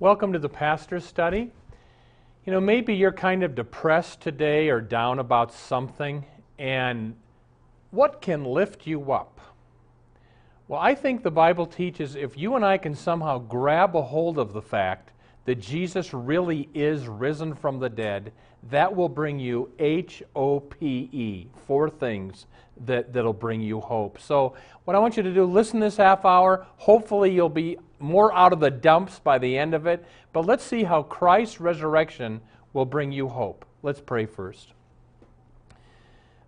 Welcome to the Pastor's Study. You know, maybe you're kind of depressed today or down about something, and what can lift you up? Well, I think the Bible teaches if you and I can somehow grab a hold of the fact that Jesus really is risen from the dead, that will bring you H O P E, four things that, that'll bring you hope. So, what I want you to do, listen this half hour. Hopefully, you'll be more out of the dumps by the end of it. But let's see how Christ's resurrection will bring you hope. Let's pray first.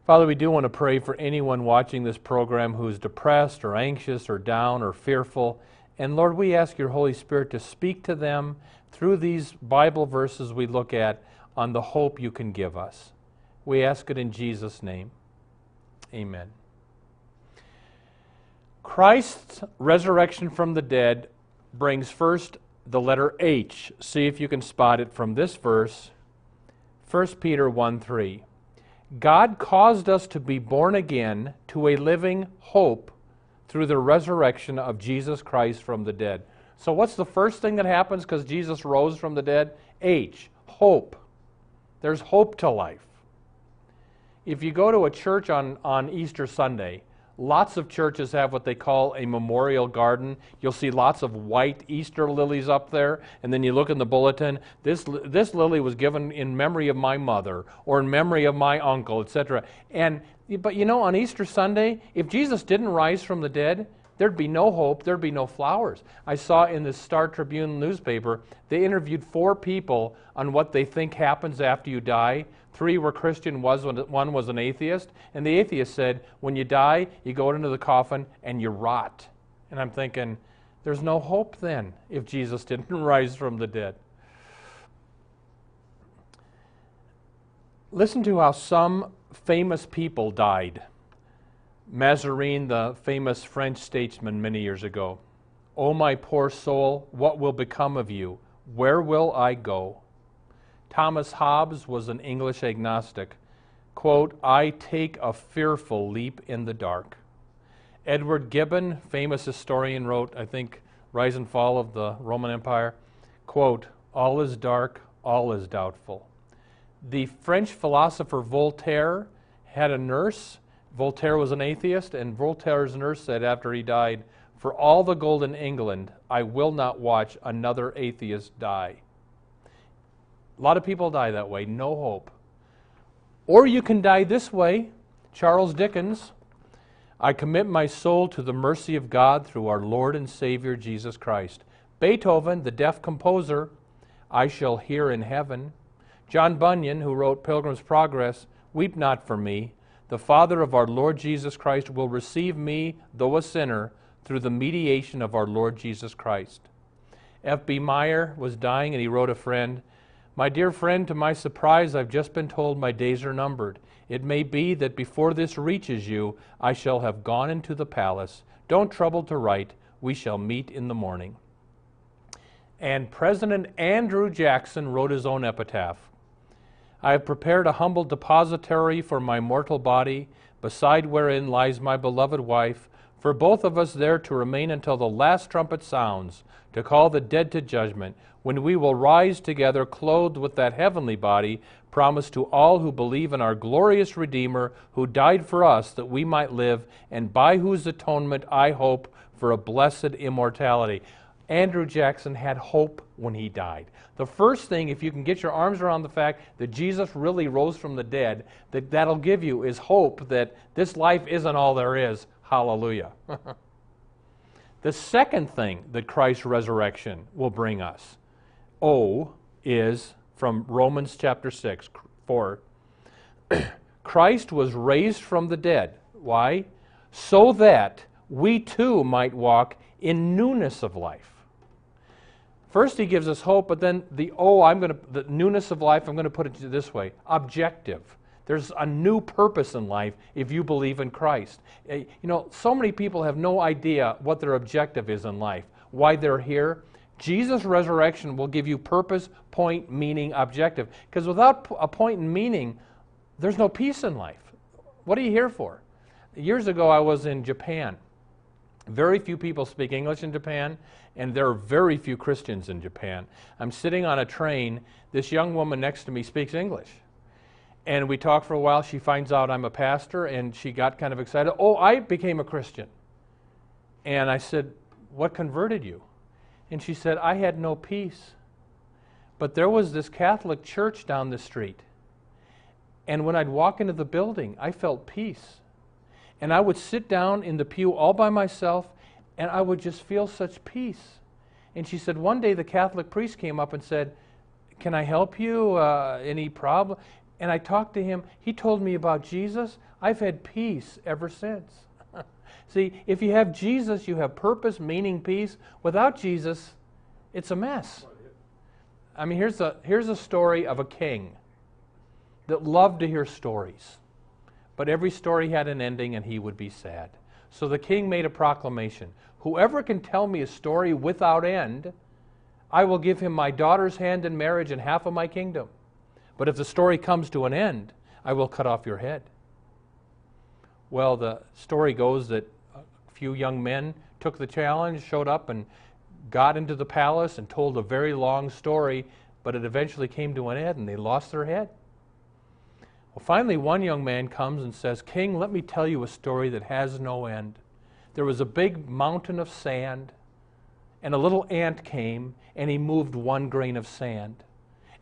Father, we do want to pray for anyone watching this program who's depressed or anxious or down or fearful. And Lord, we ask your Holy Spirit to speak to them through these Bible verses we look at on the hope you can give us. We ask it in Jesus' name. Amen. Christ's resurrection from the dead brings first the letter H. See if you can spot it from this verse, 1 Peter 1 3. God caused us to be born again to a living hope through the resurrection of Jesus Christ from the dead. So, what's the first thing that happens because Jesus rose from the dead? H, hope. There's hope to life. If you go to a church on, on Easter Sunday, Lots of churches have what they call a memorial garden. You'll see lots of white Easter lilies up there, and then you look in the bulletin. This, this lily was given in memory of my mother or in memory of my uncle, etc. And but you know, on Easter Sunday, if Jesus didn't rise from the dead, there'd be no hope, there'd be no flowers. I saw in the Star Tribune newspaper, they interviewed four people on what they think happens after you die. Three were Christian, one was an atheist. And the atheist said, When you die, you go into the coffin and you rot. And I'm thinking, there's no hope then if Jesus didn't rise from the dead. Listen to how some famous people died. Mazarin, the famous French statesman many years ago. Oh, my poor soul, what will become of you? Where will I go? Thomas Hobbes was an English agnostic. Quote, I take a fearful leap in the dark. Edward Gibbon, famous historian, wrote, I think, Rise and Fall of the Roman Empire, quote, All is dark, all is doubtful. The French philosopher Voltaire had a nurse. Voltaire was an atheist, and Voltaire's nurse said after he died, For all the gold in England, I will not watch another atheist die. A lot of people die that way, no hope. Or you can die this way. Charles Dickens, I commit my soul to the mercy of God through our Lord and Savior Jesus Christ. Beethoven, the deaf composer, I shall hear in heaven. John Bunyan, who wrote Pilgrim's Progress, weep not for me. The Father of our Lord Jesus Christ will receive me, though a sinner, through the mediation of our Lord Jesus Christ. F.B. Meyer was dying, and he wrote a friend, my dear friend, to my surprise, I've just been told my days are numbered. It may be that before this reaches you, I shall have gone into the palace. Don't trouble to write. We shall meet in the morning. And President Andrew Jackson wrote his own epitaph I have prepared a humble depository for my mortal body, beside wherein lies my beloved wife, for both of us there to remain until the last trumpet sounds, to call the dead to judgment when we will rise together clothed with that heavenly body promised to all who believe in our glorious Redeemer who died for us that we might live, and by whose atonement I hope for a blessed immortality. Andrew Jackson had hope when he died. The first thing, if you can get your arms around the fact that Jesus really rose from the dead, that that'll give you is hope that this life isn't all there is. Hallelujah. the second thing that Christ's resurrection will bring us O is from Romans chapter 6, 4. Christ was raised from the dead. Why? So that we too might walk in newness of life. First, he gives us hope, but then the oh, I'm going to, the newness of life, I'm going to put it this way objective. There's a new purpose in life if you believe in Christ. Eh, you know, so many people have no idea what their objective is in life, why they're here. Jesus' resurrection will give you purpose, point, meaning, objective. Because without a point and meaning, there's no peace in life. What are you here for? Years ago, I was in Japan. Very few people speak English in Japan, and there are very few Christians in Japan. I'm sitting on a train. This young woman next to me speaks English. And we talk for a while. She finds out I'm a pastor, and she got kind of excited. Oh, I became a Christian. And I said, What converted you? And she said, I had no peace. But there was this Catholic church down the street. And when I'd walk into the building, I felt peace. And I would sit down in the pew all by myself, and I would just feel such peace. And she said, one day the Catholic priest came up and said, Can I help you? Uh, any problem? And I talked to him. He told me about Jesus. I've had peace ever since. See, if you have Jesus, you have purpose, meaning, peace. Without Jesus, it's a mess. I mean, here's a, here's a story of a king that loved to hear stories. But every story had an ending, and he would be sad. So the king made a proclamation Whoever can tell me a story without end, I will give him my daughter's hand in marriage and half of my kingdom. But if the story comes to an end, I will cut off your head. Well, the story goes that a few young men took the challenge, showed up, and got into the palace and told a very long story, but it eventually came to an end and they lost their head. Well, finally, one young man comes and says, King, let me tell you a story that has no end. There was a big mountain of sand, and a little ant came, and he moved one grain of sand.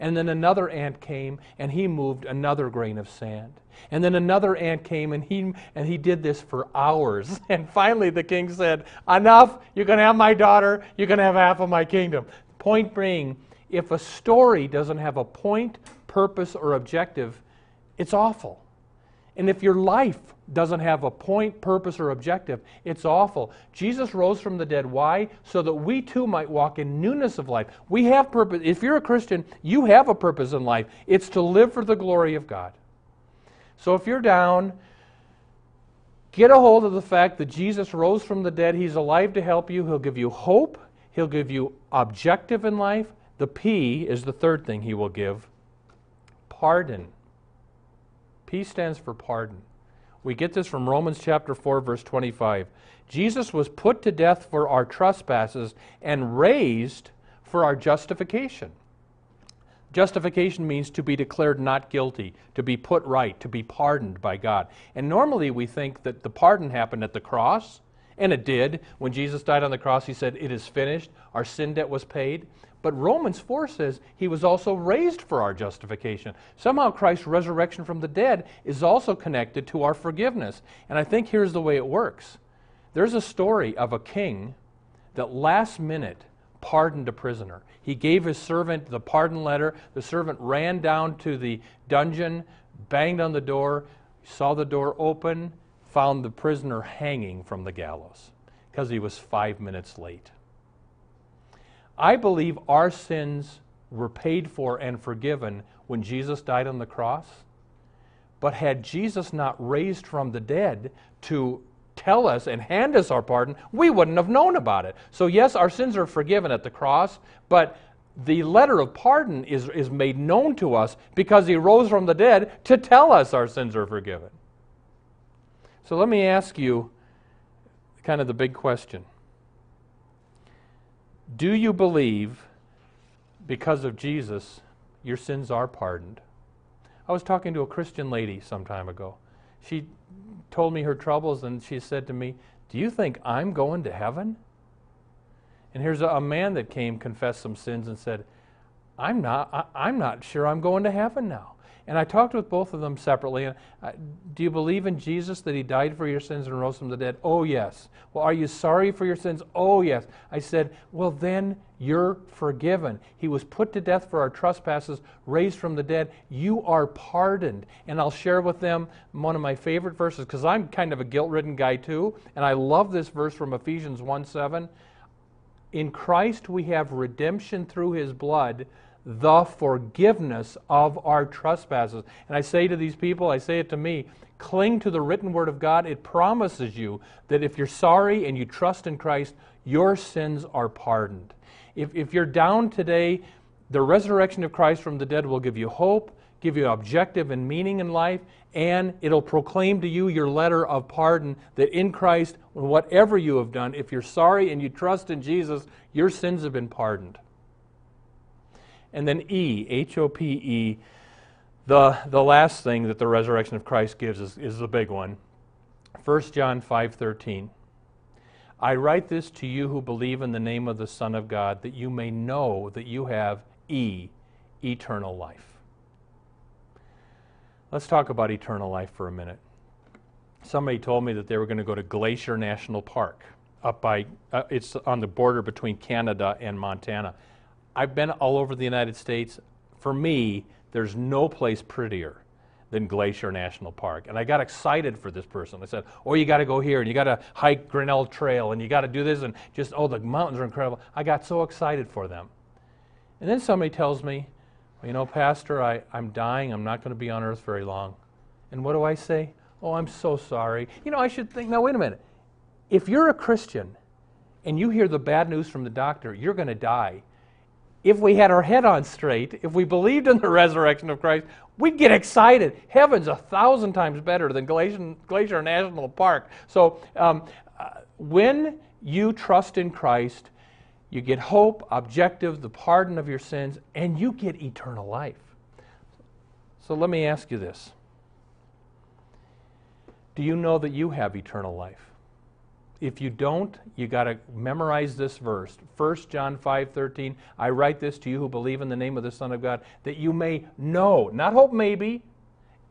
And then another ant came, and he moved another grain of sand. And then another ant came, and he, and he did this for hours. And finally, the king said, Enough, you can have my daughter, you can have half of my kingdom. Point being, if a story doesn't have a point, purpose, or objective, it's awful. And if your life doesn't have a point, purpose, or objective, it's awful. Jesus rose from the dead. Why? So that we too might walk in newness of life. We have purpose. If you're a Christian, you have a purpose in life. It's to live for the glory of God. So if you're down, get a hold of the fact that Jesus rose from the dead. He's alive to help you. He'll give you hope, He'll give you objective in life. The P is the third thing He will give pardon. P stands for pardon. We get this from Romans chapter 4 verse 25. Jesus was put to death for our trespasses and raised for our justification. Justification means to be declared not guilty, to be put right, to be pardoned by God. And normally we think that the pardon happened at the cross, and it did. When Jesus died on the cross, he said, It is finished. Our sin debt was paid. But Romans 4 says he was also raised for our justification. Somehow Christ's resurrection from the dead is also connected to our forgiveness. And I think here's the way it works there's a story of a king that last minute pardoned a prisoner. He gave his servant the pardon letter. The servant ran down to the dungeon, banged on the door, saw the door open, found the prisoner hanging from the gallows because he was five minutes late. I believe our sins were paid for and forgiven when Jesus died on the cross. But had Jesus not raised from the dead to tell us and hand us our pardon, we wouldn't have known about it. So, yes, our sins are forgiven at the cross, but the letter of pardon is, is made known to us because he rose from the dead to tell us our sins are forgiven. So, let me ask you kind of the big question do you believe because of Jesus your sins are pardoned? I was talking to a Christian lady some time ago. She told me her troubles and she said to me, Do you think I'm going to heaven? And here's a, a man that came, confessed some sins, and said, I'm not, I, I'm not sure I'm going to heaven now. And I talked with both of them separately. Uh, do you believe in Jesus that he died for your sins and rose from the dead? Oh, yes. Well, are you sorry for your sins? Oh, yes. I said, well, then you're forgiven. He was put to death for our trespasses, raised from the dead. You are pardoned. And I'll share with them one of my favorite verses because I'm kind of a guilt ridden guy too. And I love this verse from Ephesians 1 7. In Christ we have redemption through his blood the forgiveness of our trespasses. And I say to these people, I say it to me, cling to the written word of God. It promises you that if you're sorry and you trust in Christ, your sins are pardoned. If, if you're down today, the resurrection of Christ from the dead will give you hope, give you objective and meaning in life, and it'll proclaim to you your letter of pardon that in Christ, whatever you have done, if you're sorry and you trust in Jesus, your sins have been pardoned. And then E, H O P E, the, the last thing that the resurrection of Christ gives is, is the big one. 1 John 5:13. I write this to you who believe in the name of the Son of God, that you may know that you have E, eternal life. Let's talk about eternal life for a minute. Somebody told me that they were going to go to Glacier National Park up by, uh, it's on the border between Canada and Montana. I've been all over the United States. For me, there's no place prettier than Glacier National Park. And I got excited for this person. I said, Oh, you got to go here, and you got to hike Grinnell Trail, and you got to do this, and just, oh, the mountains are incredible. I got so excited for them. And then somebody tells me, well, You know, Pastor, I, I'm dying. I'm not going to be on earth very long. And what do I say? Oh, I'm so sorry. You know, I should think, now, wait a minute. If you're a Christian and you hear the bad news from the doctor, you're going to die if we had our head on straight, if we believed in the resurrection of Christ, we'd get excited. Heaven's a thousand times better than Glacier, Glacier National Park. So um, uh, when you trust in Christ, you get hope, objective, the pardon of your sins, and you get eternal life. So let me ask you this Do you know that you have eternal life? If you don't, you got to memorize this verse. 1 John 5:13, I write this to you who believe in the name of the Son of God, that you may know, not hope maybe,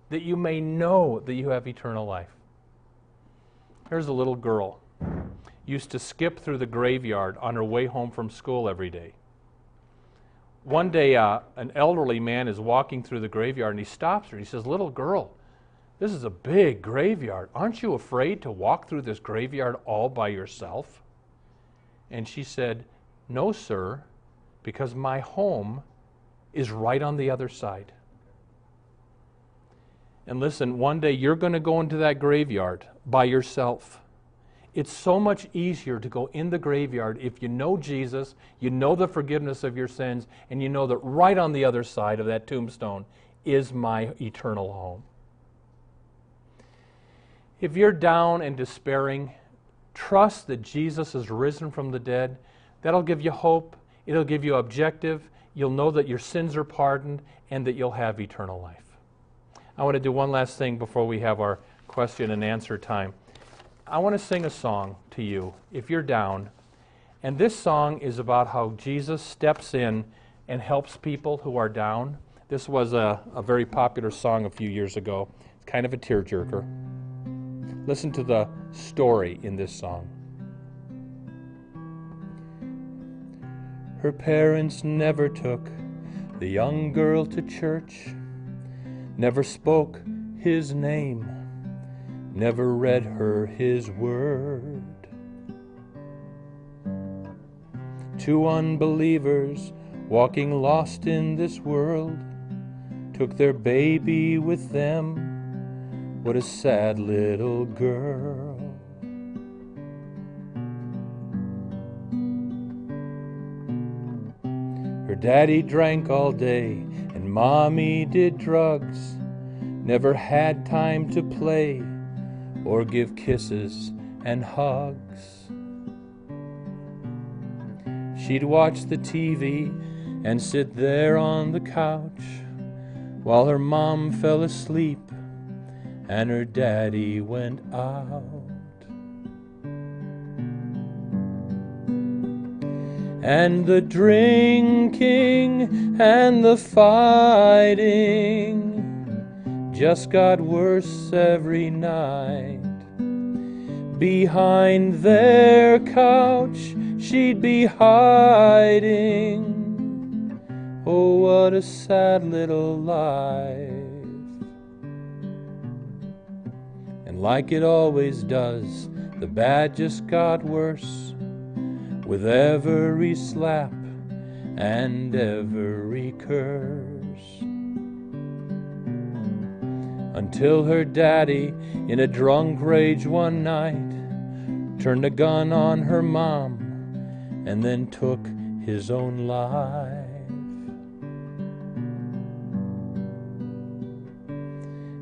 that you may know that you have eternal life. Here's a little girl used to skip through the graveyard on her way home from school every day. One day, uh, an elderly man is walking through the graveyard and he stops her. He says, Little girl, this is a big graveyard. Aren't you afraid to walk through this graveyard all by yourself? And she said, No, sir, because my home is right on the other side. And listen, one day you're going to go into that graveyard by yourself. It's so much easier to go in the graveyard if you know Jesus, you know the forgiveness of your sins, and you know that right on the other side of that tombstone is my eternal home. If you're down and despairing, trust that Jesus is risen from the dead. That'll give you hope. It'll give you objective. You'll know that your sins are pardoned and that you'll have eternal life. I want to do one last thing before we have our question and answer time. I want to sing a song to you if you're down. And this song is about how Jesus steps in and helps people who are down. This was a, a very popular song a few years ago. It's kind of a tearjerker. Listen to the story in this song. Her parents never took the young girl to church, never spoke his name, never read her his word. Two unbelievers walking lost in this world took their baby with them what a sad little girl. Her daddy drank all day, and mommy did drugs. Never had time to play or give kisses and hugs. She'd watch the TV and sit there on the couch while her mom fell asleep and her daddy went out. And the drinking and the fighting just got worse every night. Behind their couch, she'd be hiding. Oh, what a sad little life. Like it always does, the bad just got worse with every slap and every curse. Until her daddy, in a drunk rage one night, turned a gun on her mom and then took his own life.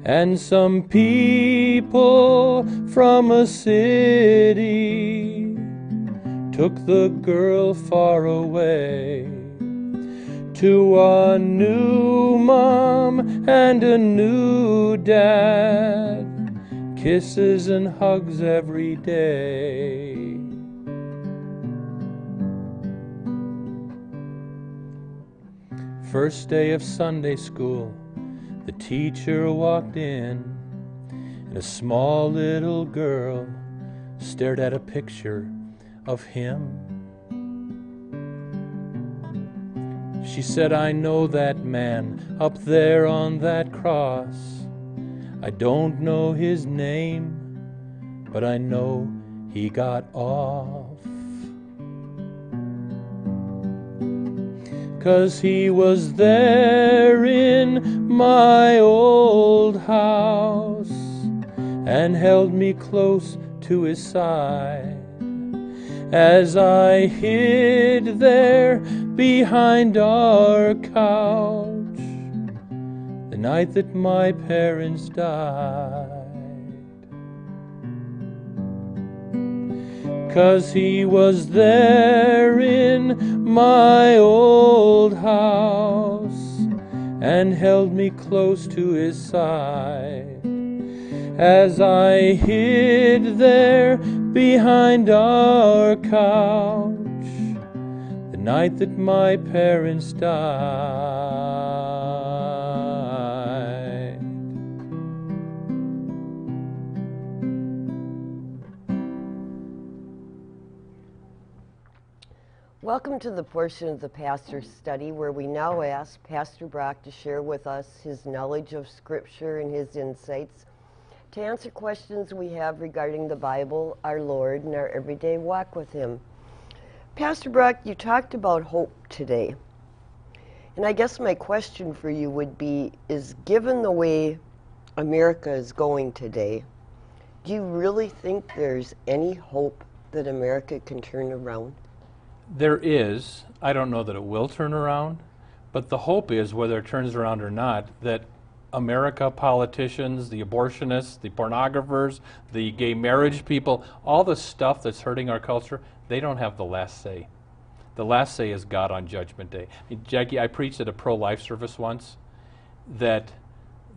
And some people from a city took the girl far away to a new mom and a new dad, kisses and hugs every day. First day of Sunday school, the teacher walked in, and a small little girl stared at a picture of him. She said, I know that man up there on that cross. I don't know his name, but I know he got off. Cause he was there in my old house and held me close to his side as I hid there behind our couch the night that my parents died. Cause he was there in my old house and held me close to his side as I hid there behind our couch the night that my parents died. Welcome to the portion of the pastor's study where we now ask Pastor Brock to share with us his knowledge of Scripture and his insights to answer questions we have regarding the Bible, our Lord, and our everyday walk with Him. Pastor Brock, you talked about hope today. And I guess my question for you would be is given the way America is going today, do you really think there's any hope that America can turn around? There is. I don't know that it will turn around, but the hope is, whether it turns around or not, that America politicians, the abortionists, the pornographers, the gay marriage people, all the stuff that's hurting our culture, they don't have the last say. The last say is God on Judgment Day. Jackie, I preached at a pro life service once that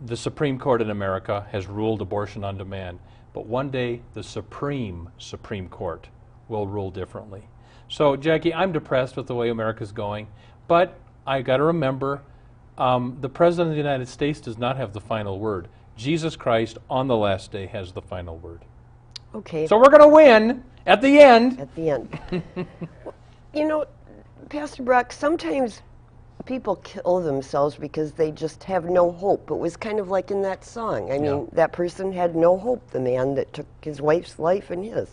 the Supreme Court in America has ruled abortion on demand, but one day the Supreme Supreme Court will rule differently. So, Jackie, I'm depressed with the way America's going, but I got to remember um, the President of the United States does not have the final word. Jesus Christ on the last day has the final word. Okay. So we're going to win at the end. at the end. you know, Pastor Brock, sometimes people kill themselves because they just have no hope. It was kind of like in that song. I mean, Yeah. that person had no hope, the man that took his wife's life and his.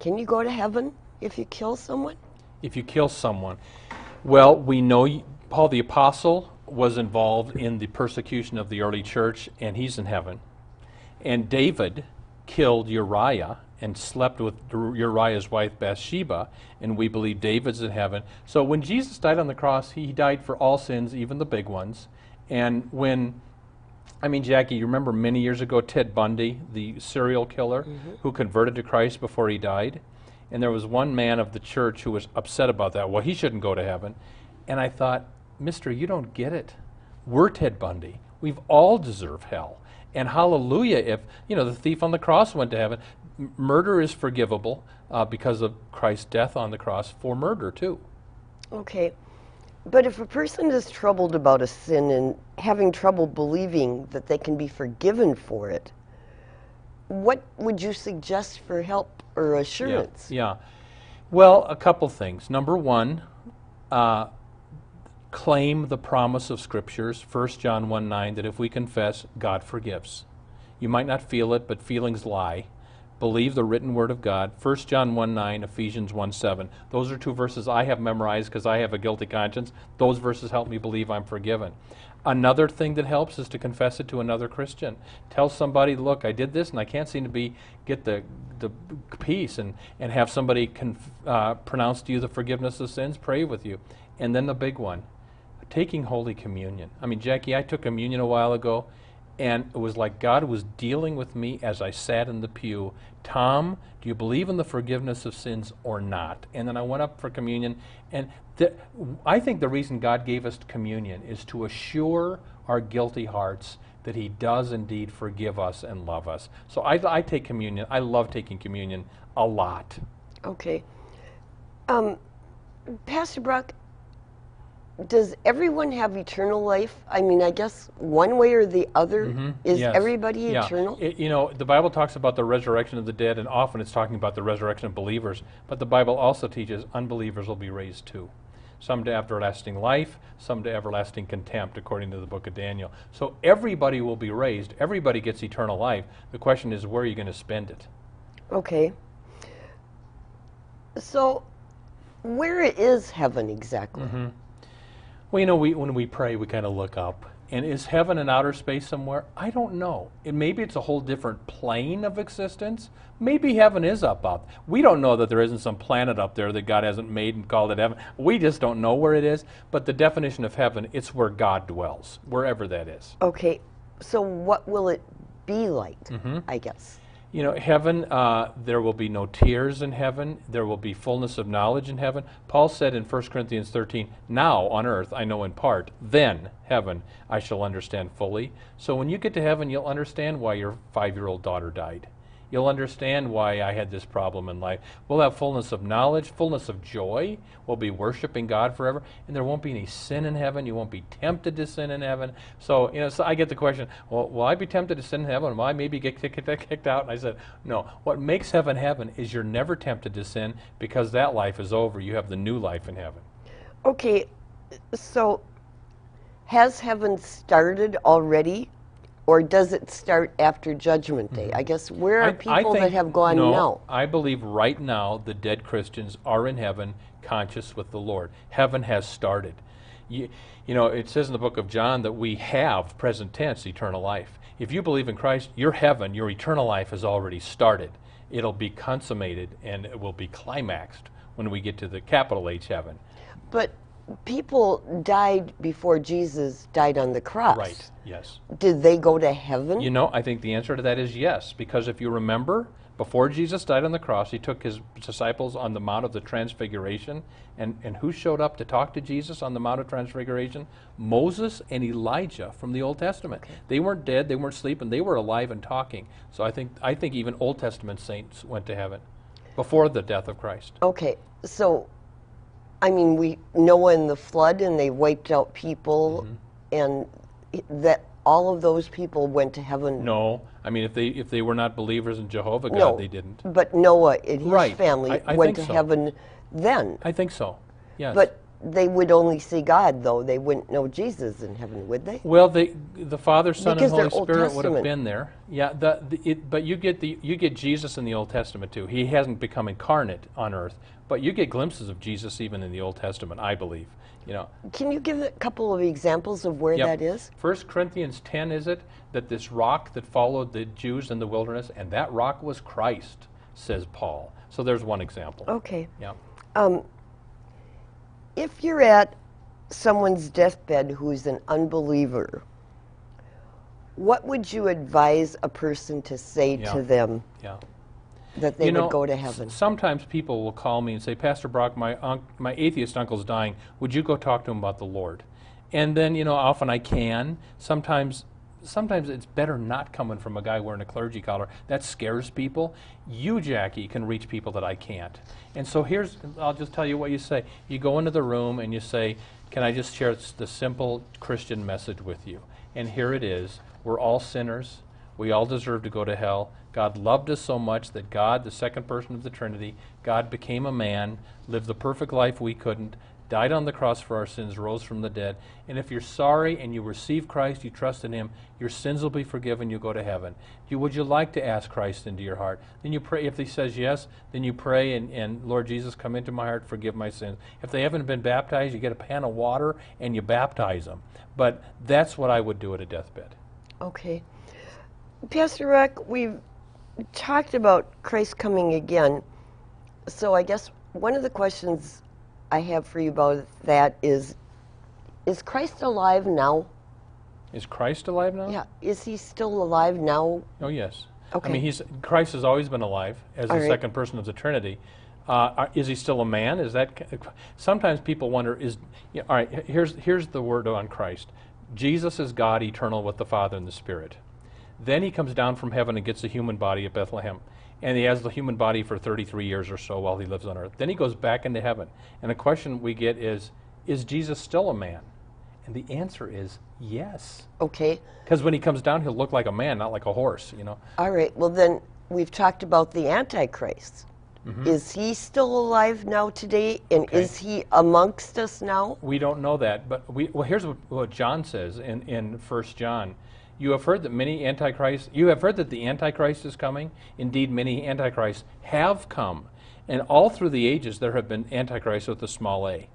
Can you go to heaven if you kill someone? if you kill someone. Well, we know Paul the Apostle was involved in the persecution of the early church, and he's in heaven. And David killed Uriah and slept with Uriah's wife Bathsheba, and we believe David's in heaven. So when Jesus died on the cross, he died for all sins, even the big ones. And when I mean, Jackie, you remember many years ago Ted Bundy, the serial killer mm-hmm. who converted to Christ before he died? And there was one man of the church who was upset about that. Well, he shouldn't go to heaven. And I thought, Mister, you don't get it. We're Ted Bundy. We've all deserved hell. And hallelujah, if, you know, the thief on the cross went to heaven. M- murder is forgivable uh, because of Christ's death on the cross for murder, too. Okay. But if a person is troubled about a sin and having trouble believing that they can be forgiven for it, what would you suggest for help or assurance? Yeah. Well, a couple things. Number one, uh, claim the promise of Scriptures, 1 John 1 9, that if we confess, God forgives. You might not feel it, but feelings lie. Believe the written word of God. 1 John 1 9, Ephesians 1 7. Those are two verses I have memorized because I have a guilty conscience. Those verses help me believe I'm forgiven. Another thing that helps is to confess it to another Christian. Tell somebody, look, I did this and I can't seem to be get the, the peace and, and have somebody conf, uh, pronounce to you the forgiveness of sins, pray with you. And then the big one, taking Holy Communion. I mean, Jackie, I took communion a while ago and it was like God was dealing with me as I sat in the pew. Tom, do you believe in the forgiveness of sins or not? And then I went up for communion, and I think the reason God gave us communion is to assure our guilty hearts that He does indeed forgive us and love us. So I, I take communion. I love taking communion a lot. Okay. Um, Pastor Brock, does everyone have eternal life? I mean, I guess one way or the other. Is Mm-hmm. Yes. everybody Yeah. eternal? It- you know, the Bible talks about the resurrection of the dead, and often it's talking about the resurrection of believers. But the Bible also teaches unbelievers will be raised too. Some to everlasting life, some to everlasting contempt, according to the book of Daniel. So everybody will be raised. Everybody gets eternal life. The question is, where are you going to spend it? Okay. So, where is heaven exactly? Mm-hmm. Well, you know, we, when we pray, we kind of look up. And is heaven in outer space somewhere? I don't know. It, maybe it's a whole different plane of existence. Maybe heaven is up up. We don't know that there isn't some planet up there that God hasn't made and called it heaven. We just don't know where it is. But the definition of heaven, it's where God dwells, wherever that is. Okay. So, what will it be like? Mm-hmm. I guess. You know, heaven, uh, there will be no tears in heaven. There will be fullness of knowledge in heaven. Paul said in 1 Corinthians 13, Now on earth I know in part, then heaven I shall understand fully. So when you get to heaven, you'll understand why your five year old daughter died. You'll understand why I had this problem in life. We'll have fullness of knowledge, fullness of joy. We'll be worshiping God forever, and there won't be any sin in heaven. You won't be tempted to sin in heaven. So, you know, so I get the question, well, will I be tempted to sin in heaven? Will I maybe get kicked, out? And I said, no. What makes heaven heaven is you're never tempted to sin because that life is over. You have the new life in heaven. Okay. So, has heaven started already? Or does it start after Judgment Day? I guess where are Mm-hmm. I- I people that think- have gone no, now? I believe right now the dead Christians are in heaven, conscious with the Lord. Heaven has started. You, you know, it says in the book of John that we have, present tense, eternal life. If you believe in Christ, your heaven, your eternal life has already started. It'll be consummated and it will be climaxed when we get to the capital H heaven. But people died before Jesus died on the cross. Right, yes. Did they go to heaven? You know, I think the answer to that is yes, because if you remember, before Jesus died on the cross, he took his disciples on the Mount of the Transfiguration. And, and who showed up to talk to Jesus on the Mount of Transfiguration? Moses and Elijah from the Old Testament. They weren't dead, they weren't sleeping, they were alive and talking. So I think, I think even Old Testament saints went to heaven before the death of Christ. Okay, so I mean, we Noah and the flood, and they wiped out people, Mm-hmm. and that all of those people went to heaven. No, I mean, if they, if they were not believers in Jehovah God, No, they didn't. But Noah and his Right, family I- I went think to so. heaven then. I think so, yes. But they would only see God, though. They wouldn't know Jesus in heaven, would they? Well, they, the Father, Son, Because and they're Holy Old Spirit would have Testament. been there. Yeah, the, the, it, but you get the you get Jesus in the Old Testament too. He hasn't become incarnate on earth, but you get glimpses of Jesus even in the Old Testament. I believe. You know. Can you give a couple of examples of where Yep. that is? First Corinthians 10 is it that this rock that followed the Jews in the wilderness, and that rock was Christ, says Paul. So there's one example. Okay. Yeah. Um, if you're at someone's deathbed who's an unbeliever, what would you advise a person to say Yeah. to them Yeah. That they you know, would go to heaven? Sometimes people will call me and say, Pastor Brock, my unc- my atheist uncle's dying. Would you go talk to him about the Lord? And then, you know, often I can. Sometimes sometimes it's better not coming from a guy wearing a clergy collar. That scares people. You, Jackie, can reach people that I can't. And so here's, I'll just tell you what you say. You go into the room and you say, Can I just share the simple Christian message with you? And here it is. We're all sinners. We all deserve to go to hell. God loved us so much that God, the second person of the Trinity, God became a man, lived the perfect life we couldn't, died on the cross for our sins, rose from the dead. And if you're sorry and you receive Christ, you trust in Him, your sins will be forgiven, you go to heaven. You, would you like to ask Christ into your heart? Then you pray. If He says yes, then you pray and, and Lord Jesus, come into my heart, forgive my sins. If they haven't been baptized, you get a pan of water and you baptize them. But that's what I would do at a deathbed. Okay. Pastor Brock, we've talked about Christ coming again. So I guess one of the questions I have for you about that is Is Christ alive now? Is Christ alive now? Yeah. Is he still alive now? Oh, yes. Okay. I mean, he's Christ has always been alive as All the right. second person of the Trinity. Uh, is he still a man? Is that sometimes people wonder? Is all right? Here's here's the word on Christ. Jesus is God, eternal with the Father and the Spirit. Then he comes down from heaven and gets a human body at Bethlehem. And he has the human body for 33 years or so while he lives on earth. Then he goes back into heaven. And the question we get is Is Jesus still a man? And the answer is yes. Okay. Because when he comes down, he'll look like a man, not like a horse, you know. All right. Well, then we've talked about the Antichrist. Is he still alive now today? And Mm-hmm. Okay. is he amongst us now? We don't know that, but we, well, here's what, what John says in, in 1 John. You have heard that many antichrists, you have heard that the Antichrist is coming. Indeed, many antichrists have come. And all through the ages, there have been antichrists with a small a.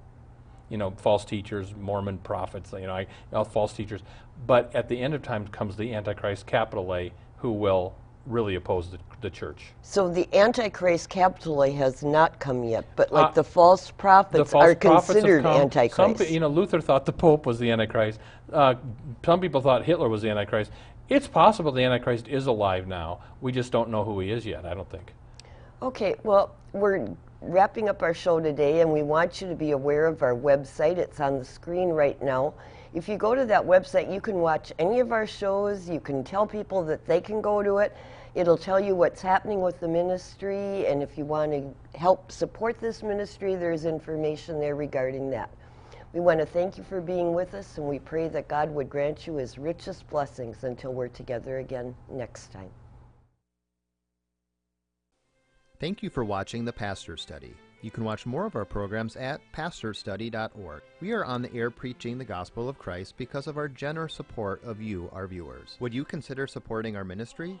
You know, false teachers, Mormon prophets, you know, I, false teachers. But at the end of time comes the Antichrist, capital A, who will really oppose the, the church. So the Antichrist, capital A, has not come yet, but like Uh, the false prophets the false are prophets considered. Some, Antichrist. pe- you know, Luther thought the Pope was the Antichrist. Uh, some people thought Hitler was the Antichrist. It's possible the Antichrist is alive now. We just don't know who he is yet. I don't think. Okay, well, we're wrapping up our show today, and we want you to be aware of our website. It's on the screen right now. If you go to that website, you can watch any of our shows. You can tell people that they can go to it. It'll tell you what's happening with the ministry, and if you want to help support this ministry, there's information there regarding that. We want to thank you for being with us, and we pray that God would grant you his richest blessings until we're together again next time. Thank you for watching the Pastor Study. You can watch more of our programs at pastorstudy.org. We are on the air preaching the gospel of Christ because of our generous support of you, our viewers. Would you consider supporting our ministry?